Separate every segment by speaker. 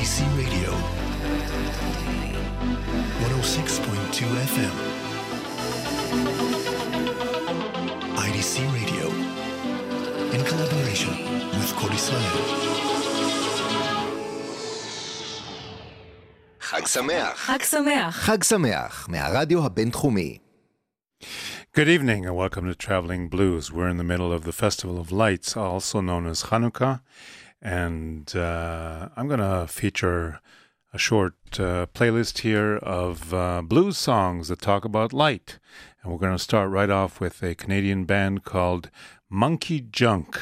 Speaker 1: IDC Radio, 106.2 FM. IDC Radio, in collaboration with Kod Israel.
Speaker 2: חג שמח.
Speaker 3: חג שמח.
Speaker 2: חג שמח, מהרדיו הבינתחומי.
Speaker 4: Good evening and welcome to Traveling Blues. We're in the middle of the Festival of Lights, also known as Hanukkah, and uh, I'm going to feature a short uh, playlist here of uh, blues songs that talk about light. And we're going to start right off with a Canadian band called Monkey Junk.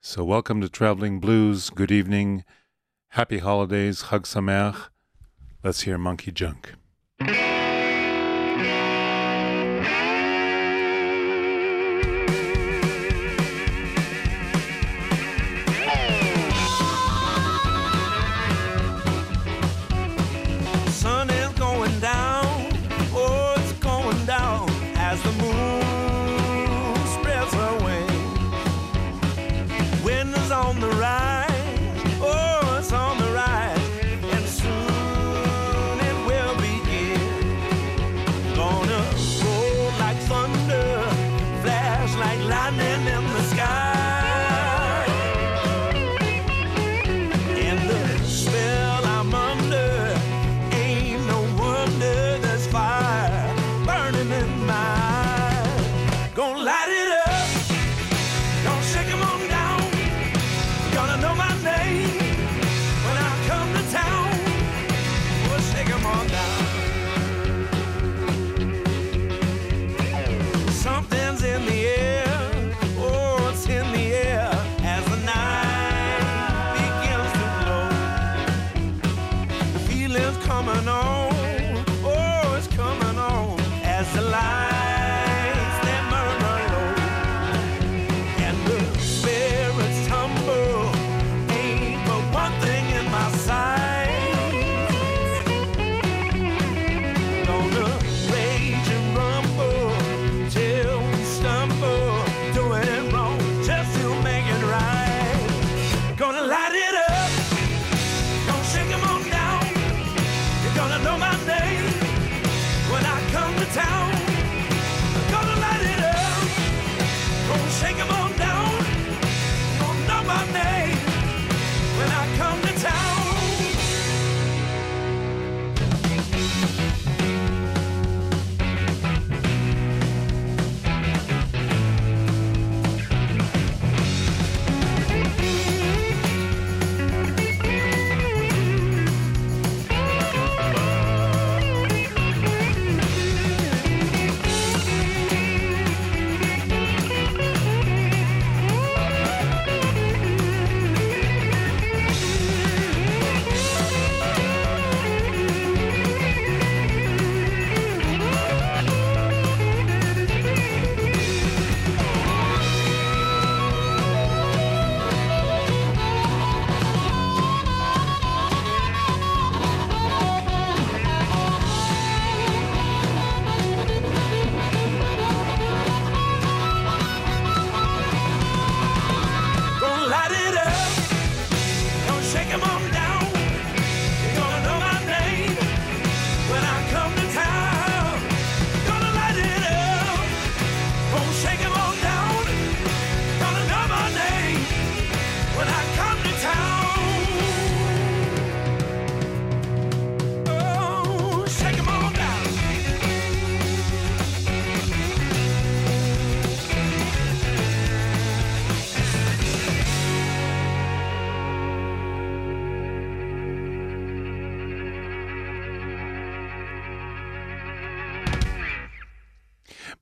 Speaker 4: So, welcome to Traveling Blues. Good evening. Happy holidays. Chag Sameach. Let's hear Monkey Junk.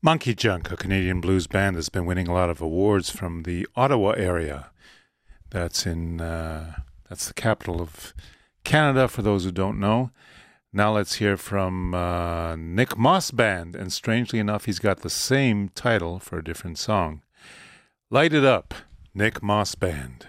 Speaker 4: Monkey Junk, a Canadian blues band, that's been winning a lot of awards from the Ottawa area. That's in uh, that's the capital of Canada. For those who don't know, now let's hear from uh, Nick Moss Band, and strangely enough, he's got the same title for a different song. Light it up, Nick Moss Band.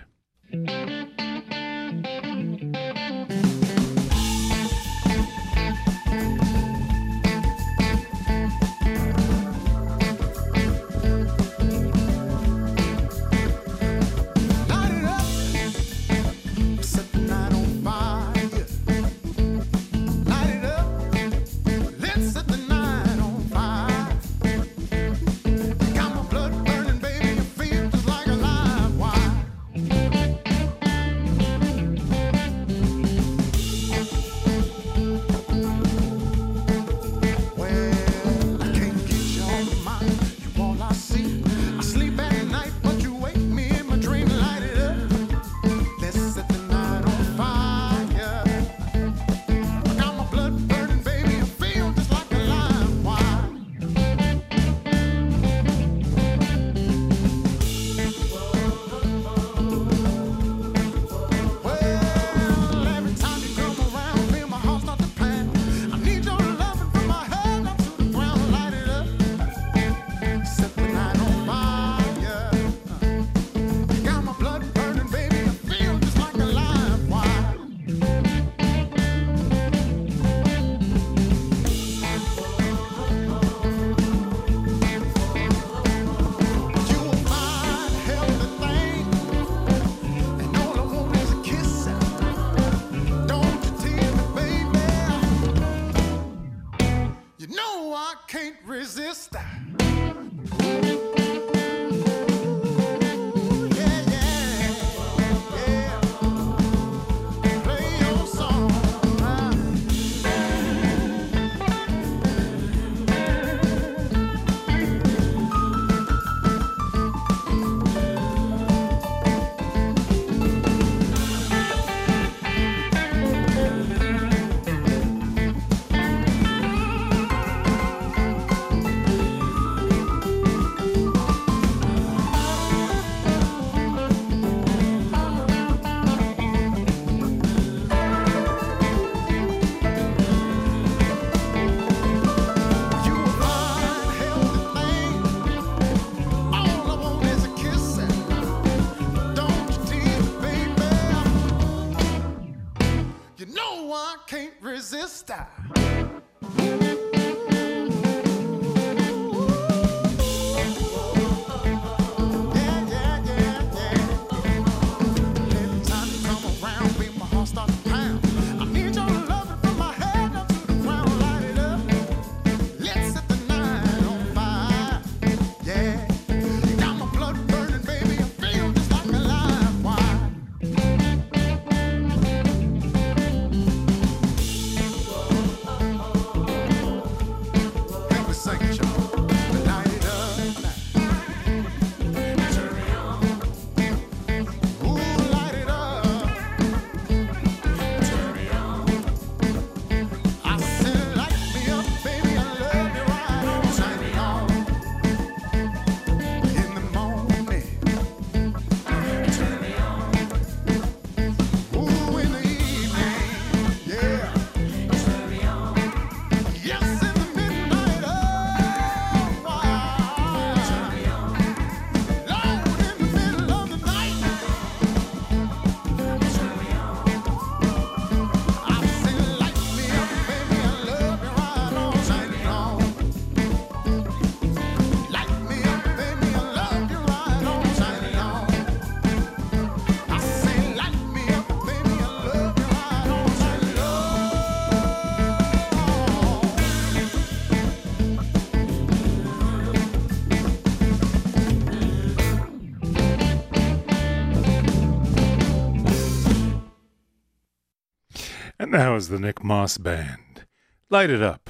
Speaker 5: was the Nick Moss Band. Light it up.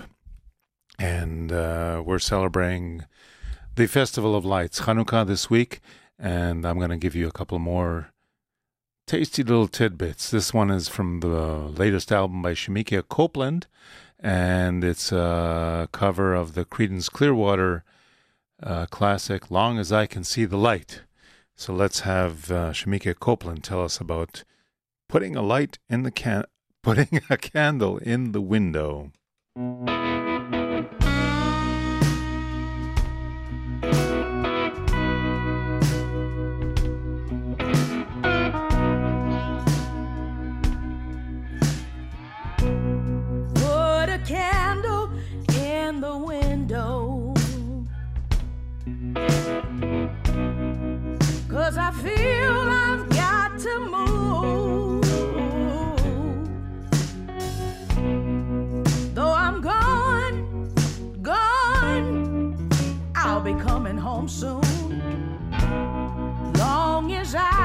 Speaker 5: And uh, we're celebrating the Festival of Lights, Hanukkah, this week. And I'm going to give you a couple more tasty little tidbits. This one is from the latest album by Shemekia Copeland. And it's a cover of the Creedence Clearwater uh, classic, Long as I Can See the Light. So let's have uh, Shemekia Copeland tell us about putting a light in the can putting a candle in the window.
Speaker 6: soon. Long as I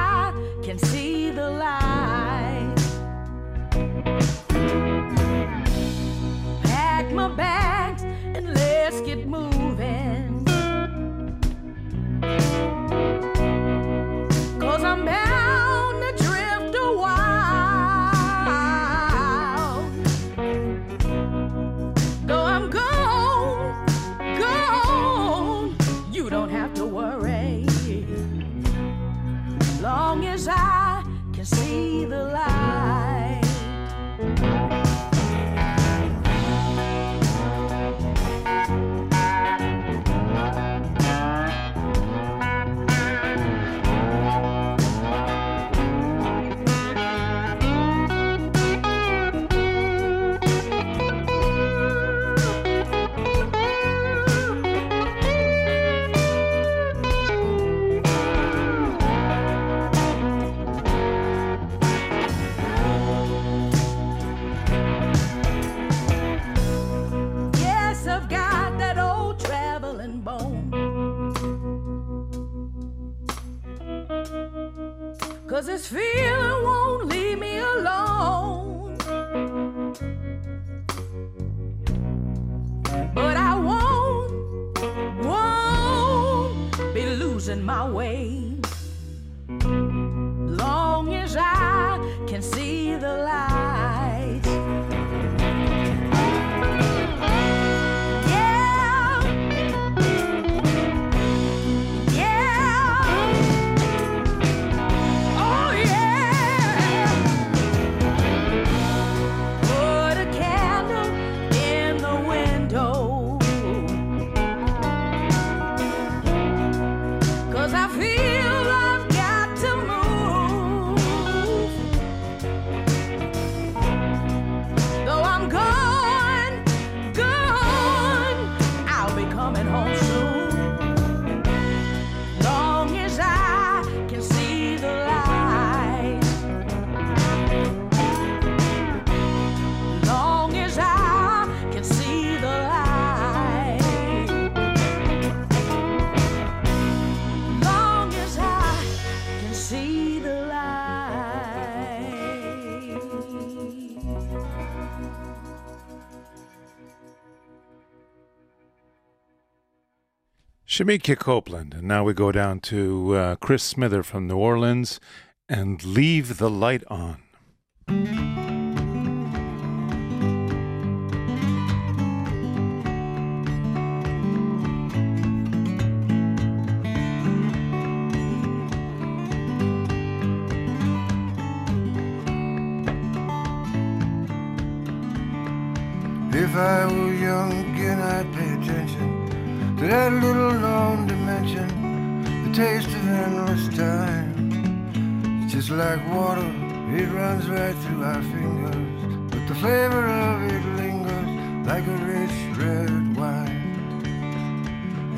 Speaker 5: Shemekia Copeland. And now we go down to uh, Chris Smither from New Orleans and Leave the Light On.
Speaker 7: If I were young again, I'd that little known dimension, the taste of endless time. It's just like water, it runs right through our fingers, but the flavor of it lingers like a rich red wine.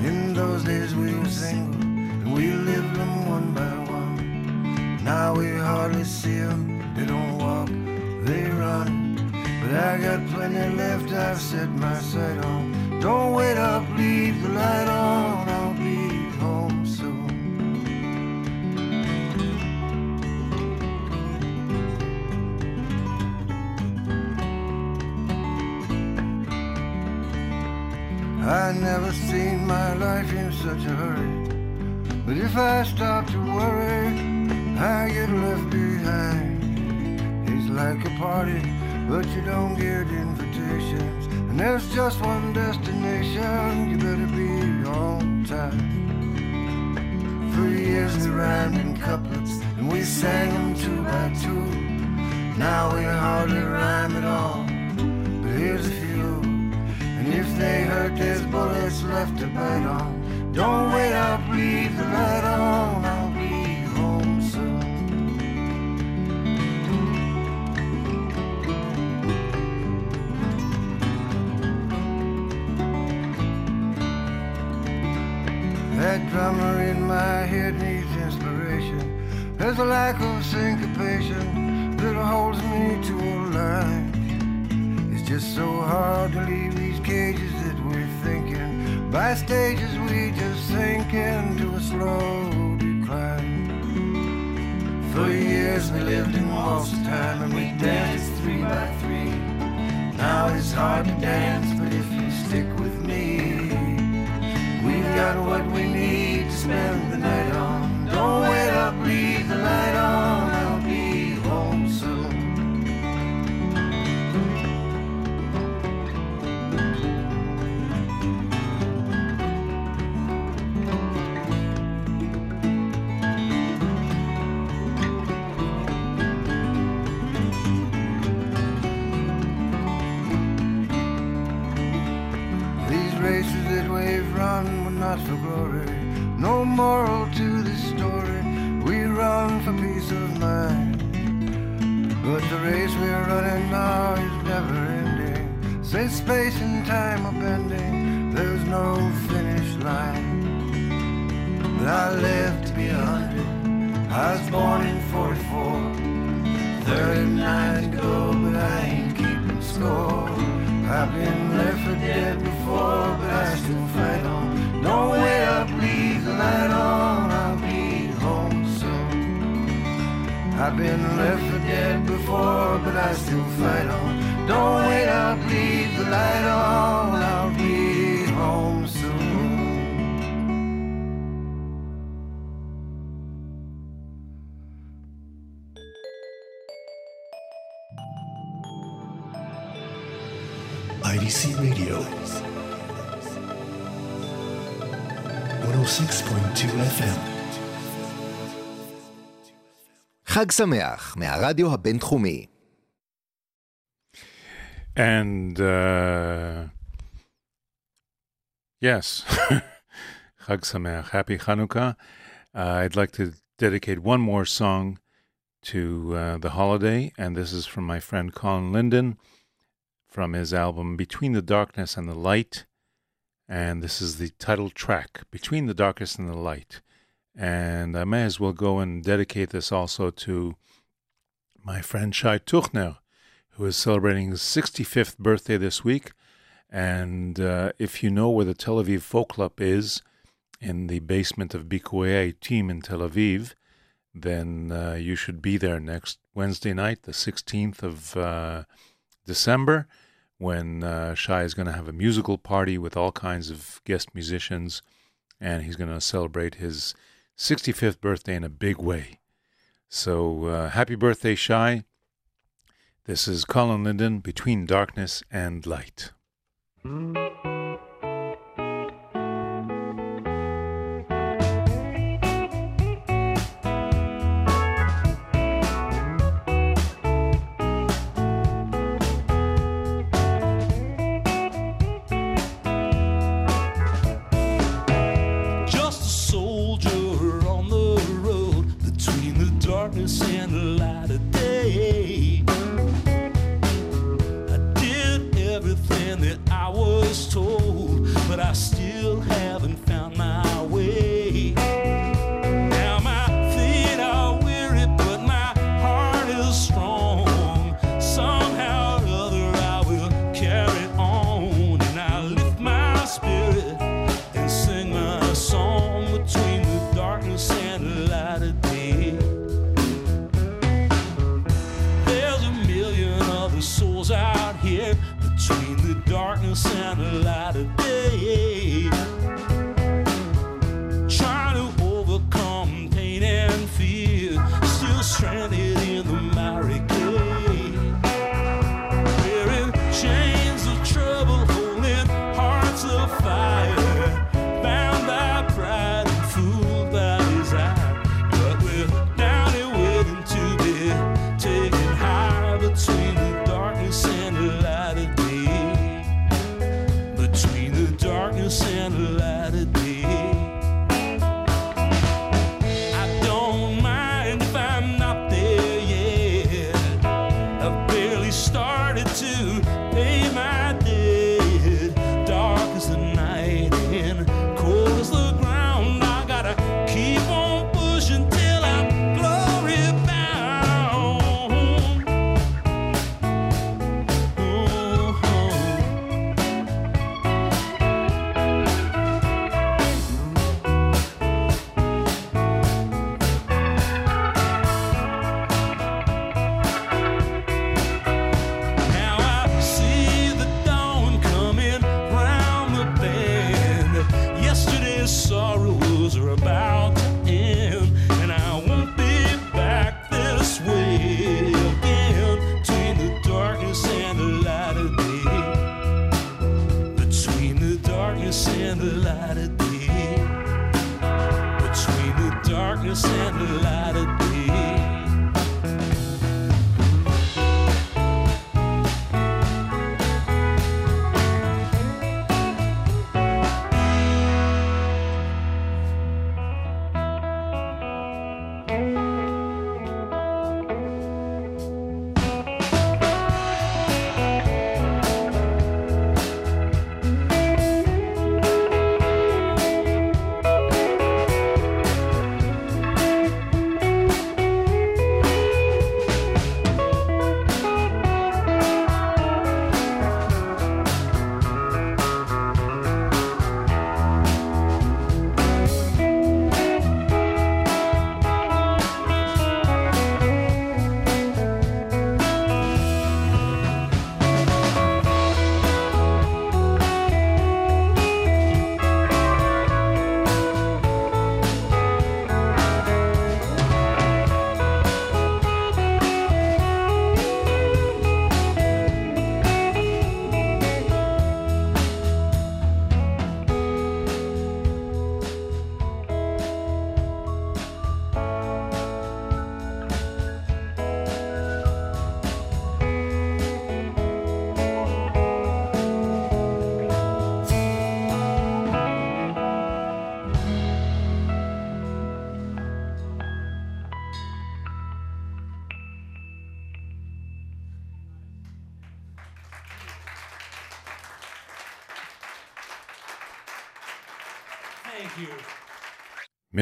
Speaker 7: In those days we were single, and we lived them one by one. Now we hardly see them, they don't walk, they run. But I got plenty left, I've set my sight on. Don't wait up, leave the light on, I'll be home soon. I never seen my life in such a hurry. But if I stop to worry, I get left behind. It's like a party, but you don't get invitations. And there's just one There's a lack of syncopation that holds me to a line. It's just so hard to leave these cages that we're thinking. By stages we just sink into a slow decline. For years we lived in waltz time and we danced three by three. Now it's hard to dance, but if you stick with me, we've got what we need to spend the night on. Leave the light on. I'll be home soon. These races that we've run were not for glory. No moral But the race we're running now is never ending. Say space and time are bending. There's no finish line. But I lived to be a hundred. I was born in 44. 39 to go, but I ain't keeping score. I've been left for dead before, but I still fight on. Don't wait up, leave the light on. I've been left for dead before, but I still fight on. Don't wait leave the light on. I'll home soon.
Speaker 1: IDC Radio. 106.2 FM.
Speaker 2: חג שמח מהרדיו הבינתחומי.
Speaker 5: And uh, yes, Chag Sameach, Happy Chanukah. Uh, I'd like to dedicate one more song to uh, the holiday, and this is from my friend Colin Linden from his album Between the Darkness and the Light. And this is the title track, Between the Darkness and the Light. And I may as well go and dedicate this also to my friend Shay Tochner, who is celebrating his 65th birthday this week. And uh, if you know where the Tel Aviv Folk Club is, in the basement of Bikurei Ha'itim in Tel Aviv, then uh, you should be there next Wednesday night, the 16th of uh, December, when uh, Shai is going to have a musical party with all kinds of guest musicians, and he's going to celebrate his 65th birthday in a big way. So uh, happy birthday, Shay. This is Colin Linden, Between Darkness and Light.
Speaker 8: Mm-hmm. darkness and the light of day. Between the darkness and the light of day.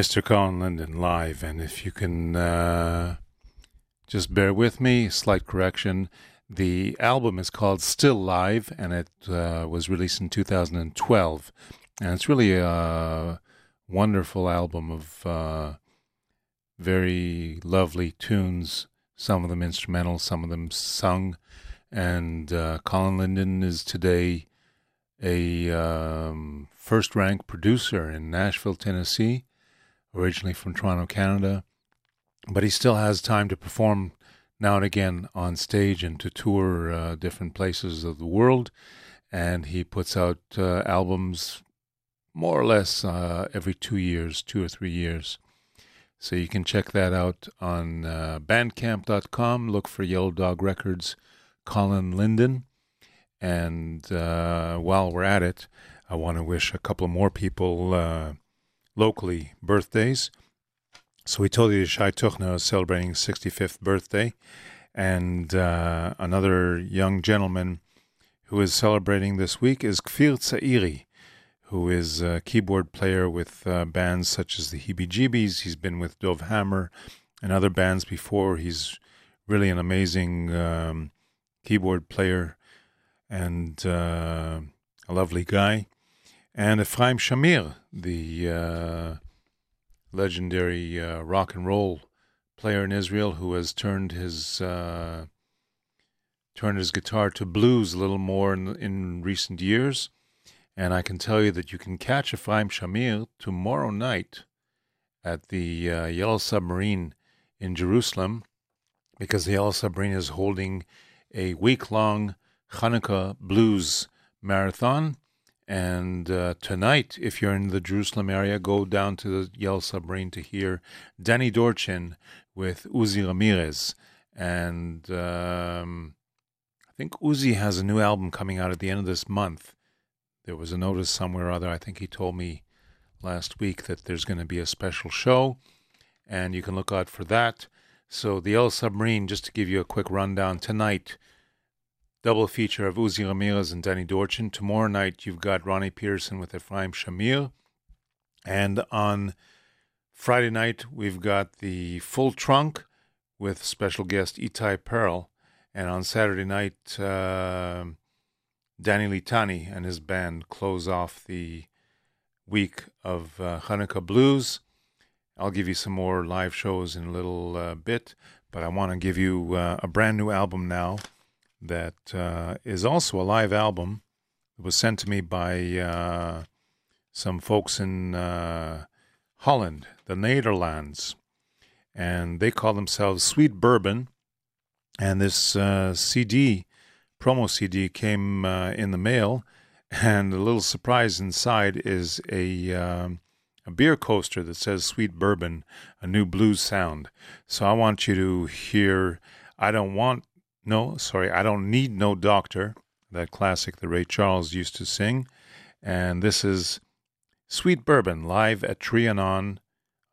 Speaker 5: Mr. Colin Linden live, and if you can uh, just bear with me, slight correction. The album is called Still Live, and it uh, was released in 2012, and it's really a wonderful album of uh, very lovely tunes. Some of them instrumental, some of them sung, and uh, Colin Linden is today a um, first rank producer in Nashville, Tennessee, originally from Toronto, Canada. But he still has time to perform now and again on stage and to tour uh, different places of the world. And he puts out uh, albums more or less uh, every two years, two or three years. So you can check that out on uh, bandcamp.com. Look for Yellow Dog Records, Colin Linden. And uh, while we're at it, I want to wish a couple more people uh, locally birthdays. So we told you Shay Tochner is celebrating his 65th birthday. And uh, another young gentleman who is celebrating this week is Kfir Tzairi who is a keyboard player with uh, bands such as the Heebie Jeebies. He's been with Dov Hammer and other bands before. He's really an amazing um, keyboard player and uh, a lovely guy. And Efraim Shamir, the uh, legendary uh, rock and roll player in Israel, who has turned his uh, turned his guitar to blues a little more in, in recent years. And I can tell you that you can catch Efraim Shamir tomorrow night at the uh, Yellow Submarine in Jerusalem because the Yellow Submarine is holding a week long Hanukkah blues marathon. And uh, tonight, if you're in the Jerusalem area, go down to the Yellow Submarine to hear Danny Dorchin with Uzi Ramirez. And um, I think Uzi has a new album coming out at the end of this month there was a notice somewhere or other. I think he told me last week that there's going to be a special show, and you can look out for that. So, the El Submarine, just to give you a quick rundown tonight, double feature of Uzi Ramirez and Danny Dorchin. Tomorrow night, you've got Ronnie Pearson with Efraim Shamir. And on Friday night, we've got the full trunk with special guest Itai Pearl. And on Saturday night, uh, Danny Litani and his band close off the week of uh, Hanukkah Blues. I'll give you some more live shows in a little uh, bit, but I want to give you uh, a brand new album now that uh, is also a live album. It was sent to me by uh, some folks in uh, Holland, the Netherlands, and they call themselves Sweet Bourbon. And this CD promo CD came uh, in the mail, and a little surprise inside is a um, a beer coaster that says "Sweet Bourbon," a new blues sound. So I want you to hear. I don't want no, sorry, I don't need no doctor. That classic that Ray Charles used to sing, and this is "Sweet Bourbon" live at Trianon.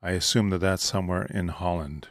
Speaker 5: I assume that that's somewhere in Holland.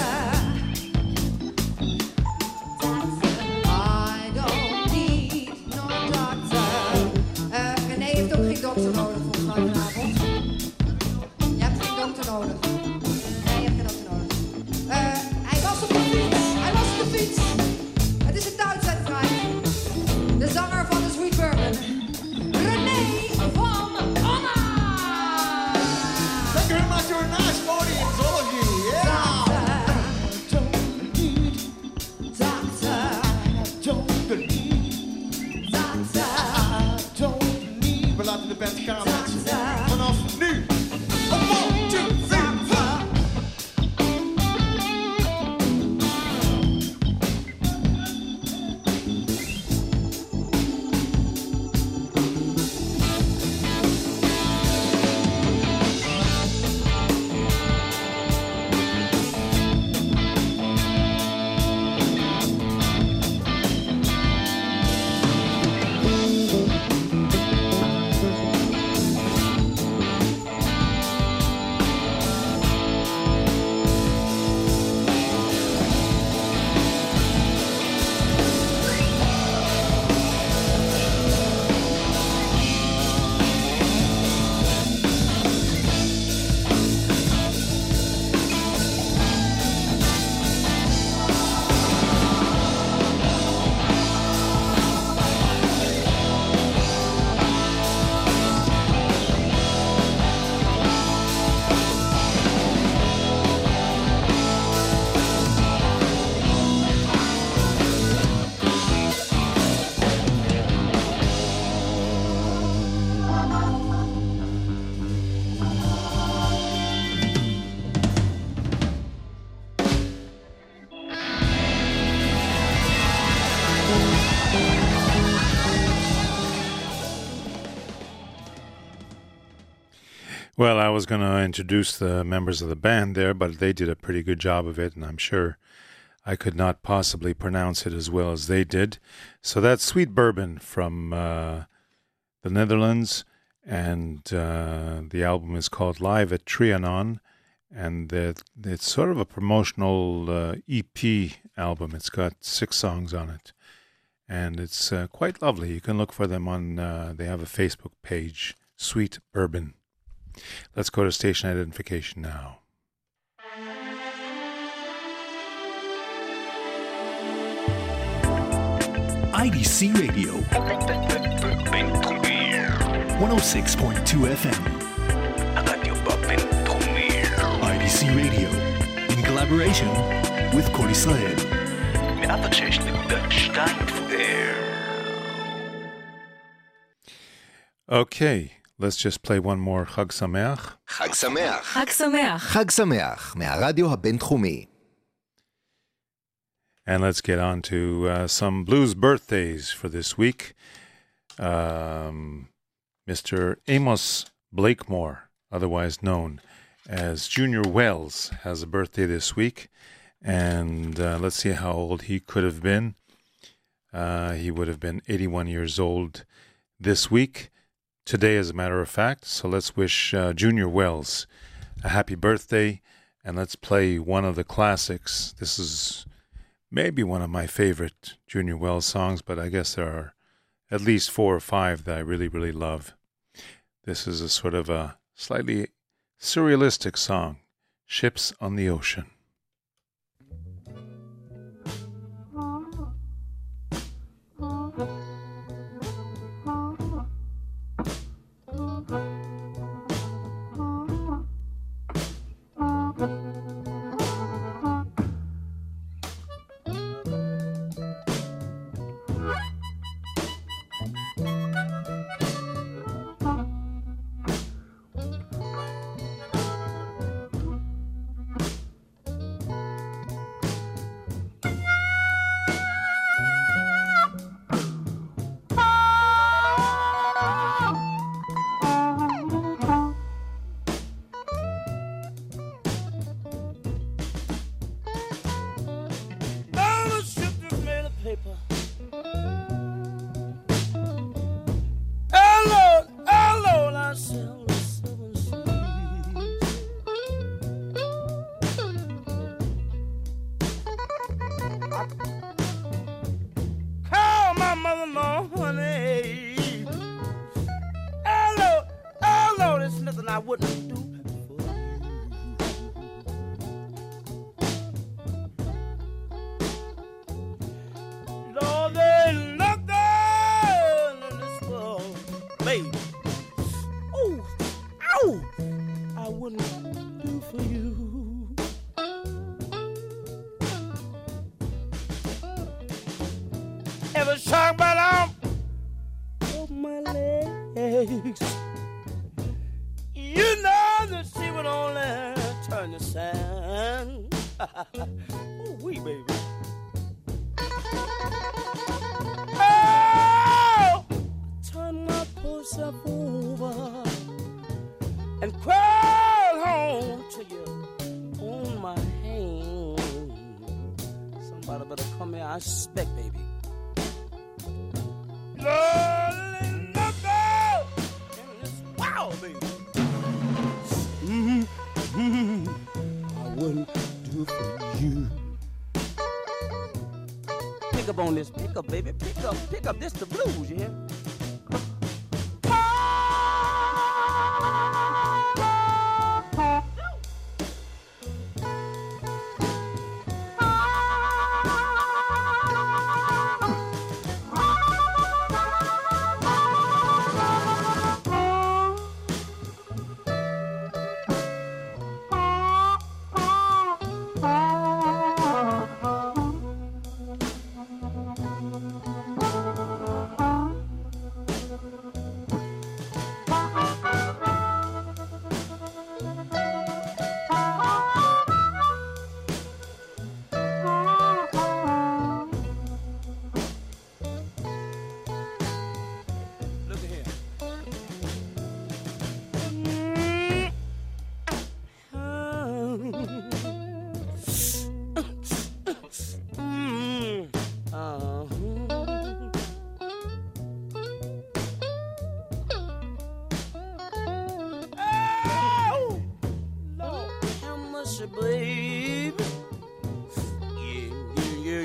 Speaker 9: Andere
Speaker 5: Well, I was going to introduce the members of the band there, but they did a pretty good job of it, and I'm sure I could not possibly pronounce it as well as they did. So that's Sweet Bourbon from uh, the Netherlands, and uh, the album is called Live at Trianon, and it's sort of a promotional uh, EP album. It's got six songs on it, and it's uh, quite lovely. You can look for them on. Uh, they have a Facebook page, Sweet Bourbon. Let's go to station identification now.
Speaker 1: IDC Radio. 106.2 FM. IDC Radio. In collaboration with Kol Israel.
Speaker 5: Okay, let's just play one more Chag Sameach.
Speaker 2: חג שמח.
Speaker 6: חג שמח.
Speaker 2: חג שמח, מהרדיו הבינתחומי.
Speaker 5: And let's get on to uh, some blues birthdays for this week. Um, Mr. Amos Blakemore, otherwise known as Junior Wells, has a birthday this week. And uh, let's see how old he could have been. Uh, he would have been 81 years old this week, today, as a matter of fact. So let's wish uh, Junior Wells a happy birthday and let's play one of the classics. This is maybe one of my favorite Junior Wells songs, but I guess there are at least four or five that I really, really love. This is a sort of a slightly surrealistic song, Ships on the Ocean.
Speaker 6: Legs, you know that she would only turn to sand. oh, wee baby. Oh, turn my poor self over and crawl home to you on my hand. Somebody better come here. I expect, baby. Lord, do for you. Pick up on this, pick up, baby, pick up, pick up. This the blues, you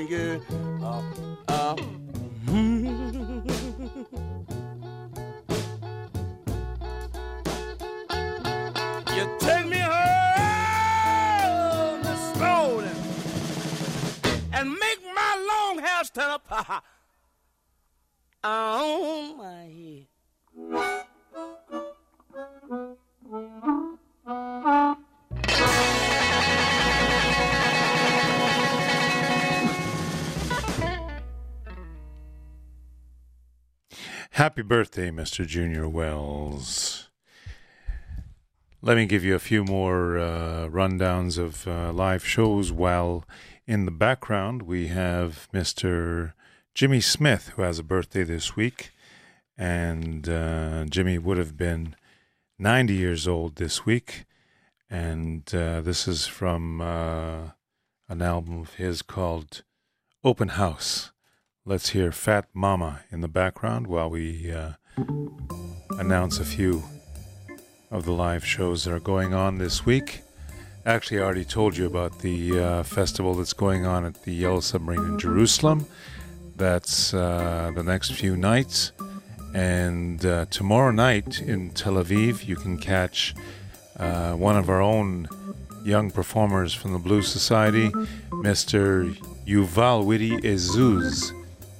Speaker 6: Yeah. Uh, uh. You take me home this morning and make my long hair stand up on
Speaker 5: Happy birthday, Mr. Junior Wells. Let me give you a few more uh, rundowns of uh, live shows while in the background we have Mr. Jimmy Smith, who has a birthday this week. And uh, Jimmy would have been 90 years old this week. And uh, this is from uh, an album of his called Open House. Let's hear Fat Mama in the background while we uh, announce a few of the live shows that are going on this week. Actually, I already told you about the uh, festival that's going on at the Yellow Submarine in Jerusalem. That's uh, the next few nights. And uh, tomorrow night in Tel Aviv, you can catch uh, one of our own young performers from the Blues Society, Mr. Yuval Witty Ezuz.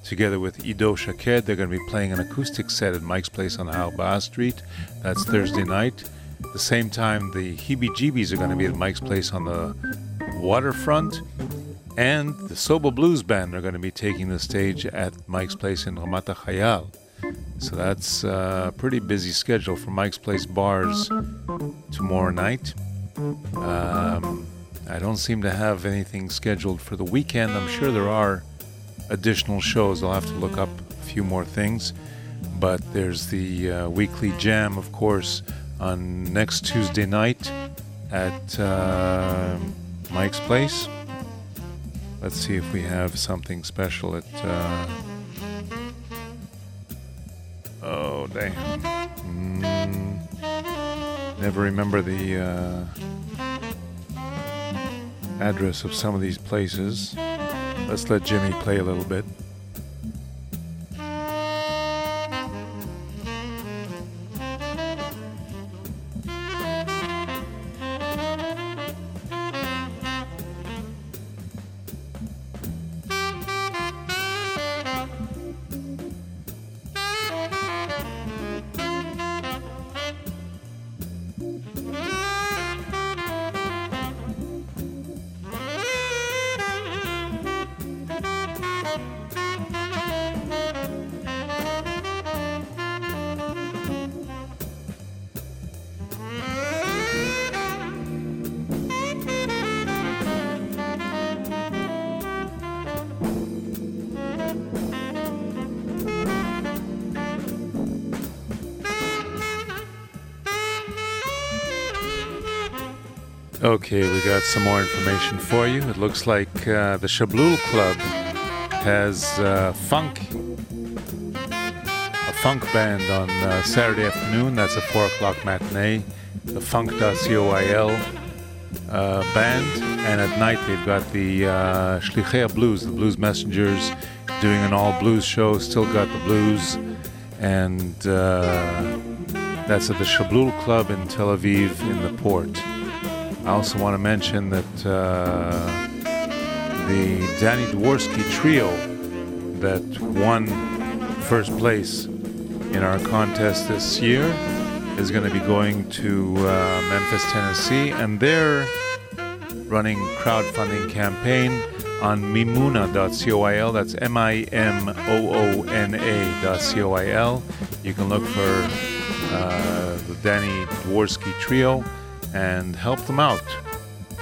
Speaker 5: Together with Ido Shaked, they're going to be playing an acoustic set at Mike's Place on Halba Street. That's Thursday night. At the same time, the Heebie Jeebies are going to be at Mike's Place on the waterfront. And the Soba Blues Band are going to be taking the stage at Mike's Place in Ramat Chayal. So that's a pretty busy schedule for Mike's Place bars tomorrow night. Um, I don't seem to have anything scheduled for the weekend. I'm sure there are additional shows. I'll have to look up a few more things. But there's the uh, weekly jam, of course, on next Tuesday night at uh, Mike's Place. Let's see if we have something special at. Uh, oh, damn. Mm, never remember the uh, address of some of these places. Let's let Jimmy play a little bit. Some more information for you. It looks like uh, the Shablul Club has uh, funk, a funk band on uh, Saturday afternoon. That's a four o'clock matinee. The Funk.coil uh, band, and at night they've got the uh, Shlichei Blues, the Blues Messengers, doing an all blues show. Still got the blues, and uh, that's at the Shablul Club in Tel Aviv in the port. I also want to mention that uh, the Danny Dworsky trio that won first place in our contest this year is going to be going to uh, Memphis, Tennessee, and they're running a crowdfunding campaign on mimoona.co.il. That's M-I-M-O-O-N-A.coil. You can look for uh, the Danny Dworsky trio and help them out.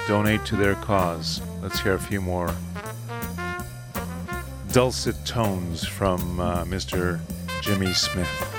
Speaker 5: Donate to their cause. Let's hear a few more dulcet tones from uh, Mr. Jimmy Smith.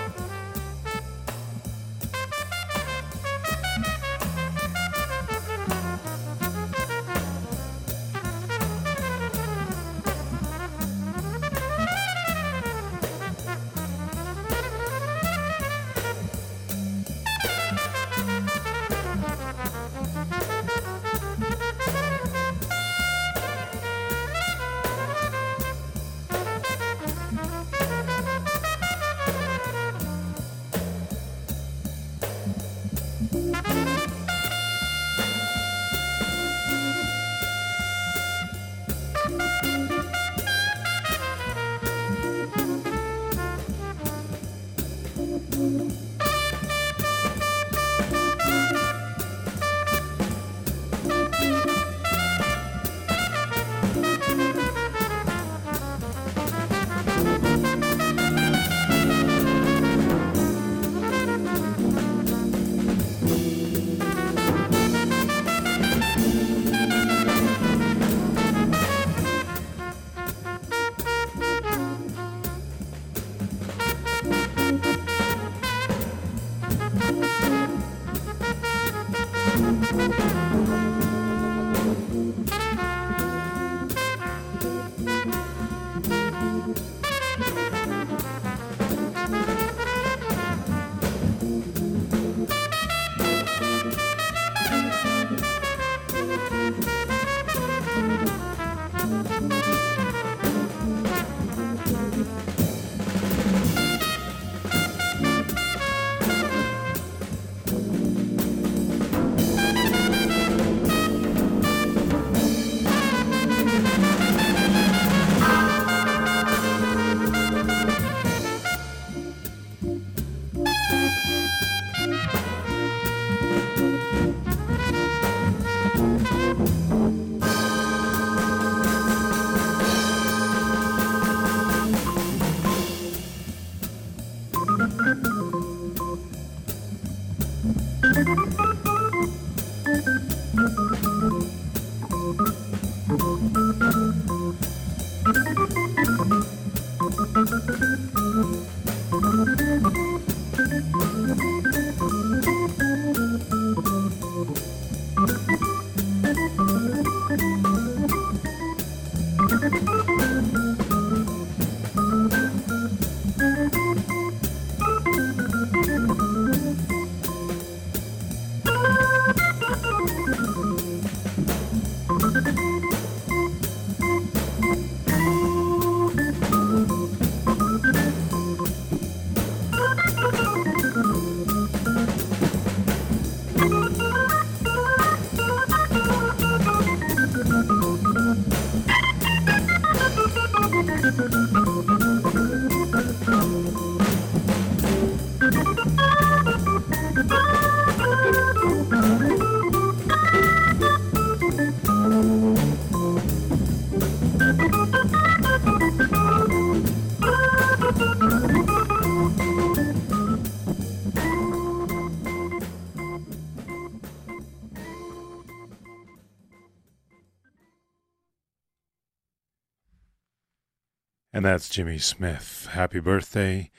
Speaker 5: That's Jimmy Smith. Happy birthday.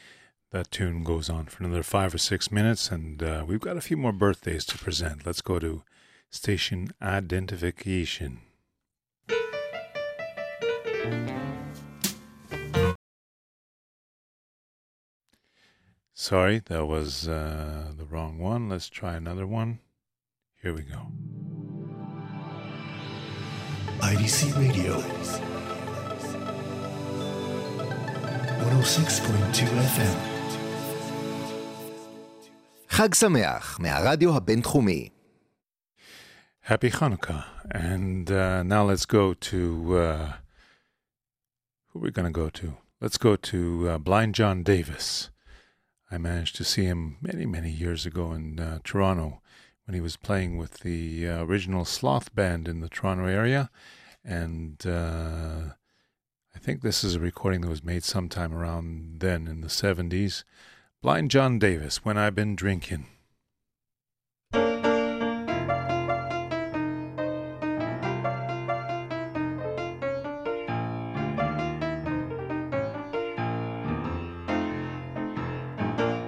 Speaker 5: That tune goes on for another five or six minutes, and uh, we've got a few more birthdays to present. Let's go to station identification. Sorry, that was uh, the wrong one. Let's try another one. Here we go.
Speaker 1: IDC Radio. 106.2 FM.
Speaker 2: חג שמח מהרדיו הבינתחומי.
Speaker 5: Happy Hanukkah. And uh, now let's go to. Uh, who are we going to go to? Let's go to uh, Blind John Davis. I managed to see him many, many years ago in uh, Toronto when he was playing with the uh, original Sloth Band in the Toronto area. And uh, I think this is a recording that was made sometime around then in the 70s. Blind John Davis, When I've Been Drinking.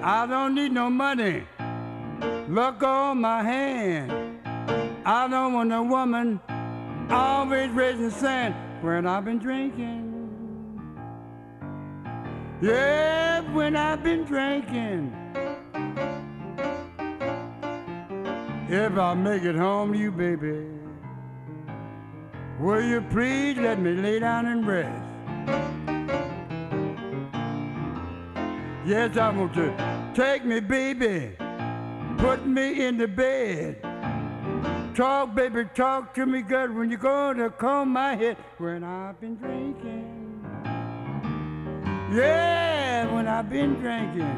Speaker 10: I don't need no money. Look on my hand. I don't want a woman always raising sand when I've been drinking. Yeah, when I've been drinking. If I make it home to you, baby, will you please let me lay down and rest? Yes, I want to take me, baby, put me in the bed. Talk, baby, talk to me good when you're to comb my head when I've been drinking. Yeah, when I've been drinking.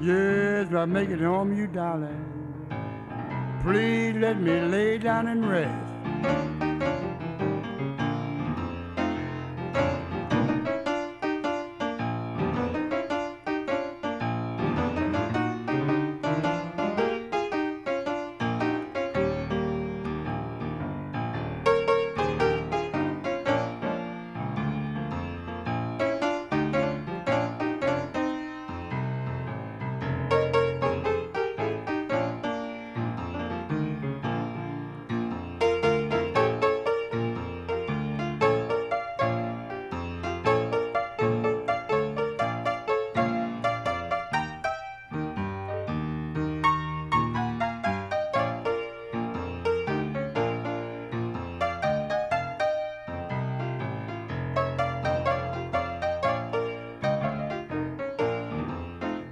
Speaker 10: Yes, but I make it home, you darling. Please let me lay down and rest.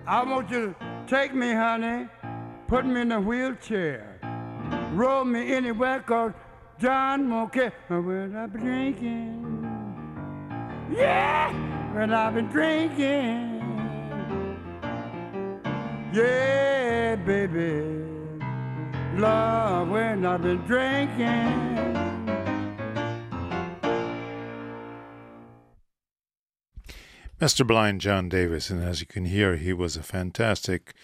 Speaker 10: I want you to take me, honey, put me in a wheelchair, roll me anywhere, cause John won't care when I've been drinking. Yeah, when I've been drinking. Yeah, baby, love when I've been drinking.
Speaker 5: Mr. Blind John Davis, and as you can hear, he was a fantastic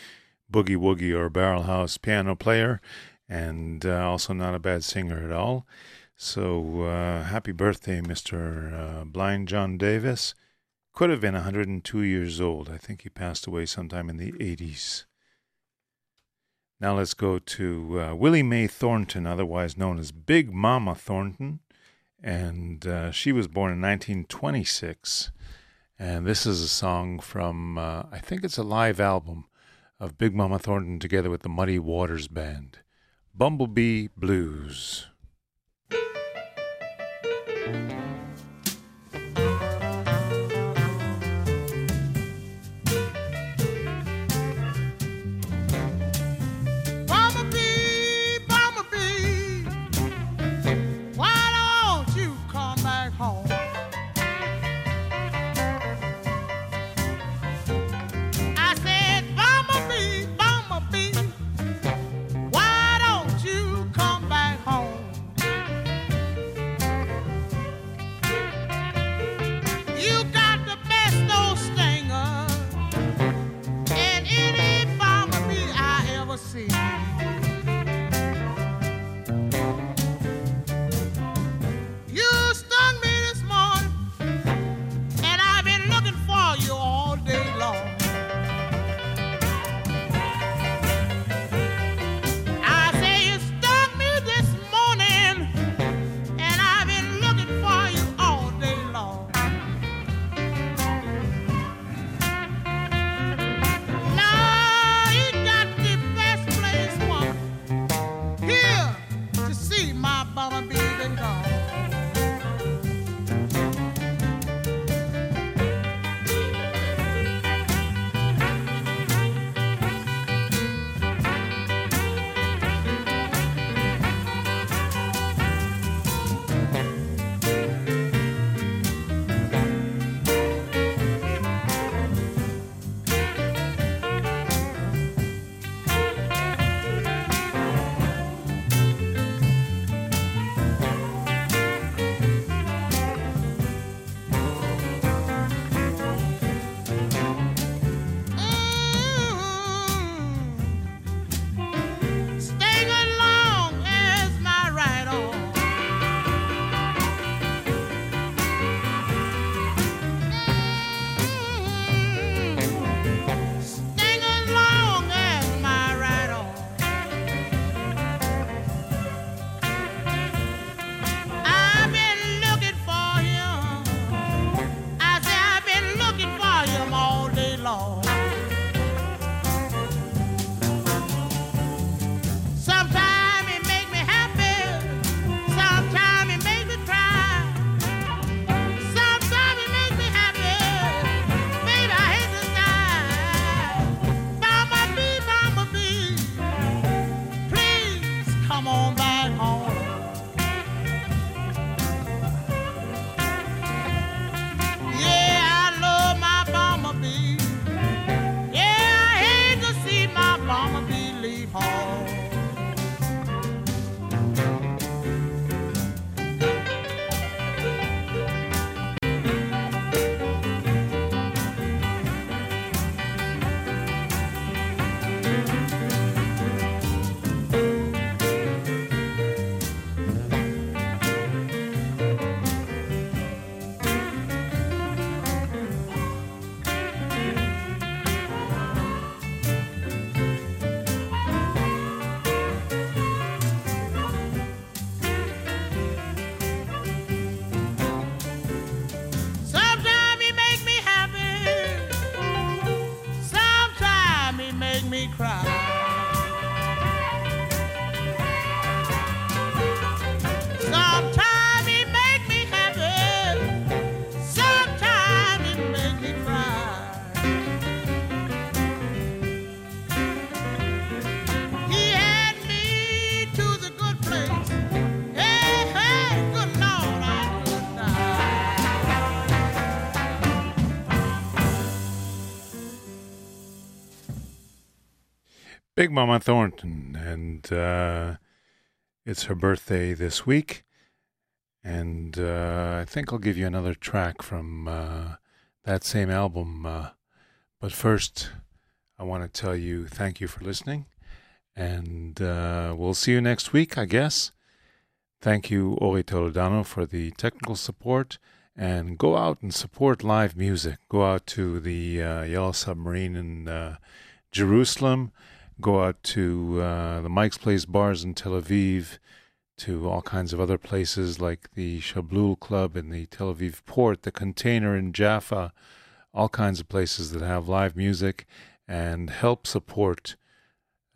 Speaker 5: boogie woogie or barrel house piano player,
Speaker 11: and uh, also not a bad singer at all. So uh, happy birthday, Mr. Uh, Blind John Davis. Could have been 102 years old. I think he passed away sometime in the 80s. Now let's go to uh, Willie Mae Thornton, otherwise known as Big Mama Thornton. And uh, she was born in 1926. And this is a song from, uh, I think it's a live album of Big Mama Thornton together with the Muddy Waters Band. Bumblebee Blues. Big Mama Thornton, and uh, it's her birthday this week. And uh, I think I'll give you another track from uh, that same album. Uh, but first, I want to tell you thank you for listening.
Speaker 5: And uh, we'll see you next week, I guess. Thank you, Ori Toledano, for the technical support. And go out and support live music. Go out to the uh, Yellow Submarine in Jerusalem. Go out to uh, the Mike's Place bars in Tel Aviv, to all kinds of other places like the Shablul Club in the Tel Aviv port, the Container in Jaffa, all kinds of places that have live music and help support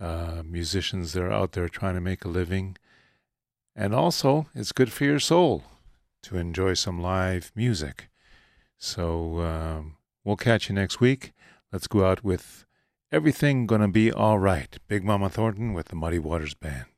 Speaker 5: uh, musicians that are out there trying to make a living. And also, it's good for your soul to enjoy some live music. So um, we'll catch you next week. Let's go out with Everything Gonna Be All Right. Big Mama Thornton with the Muddy Waters Band.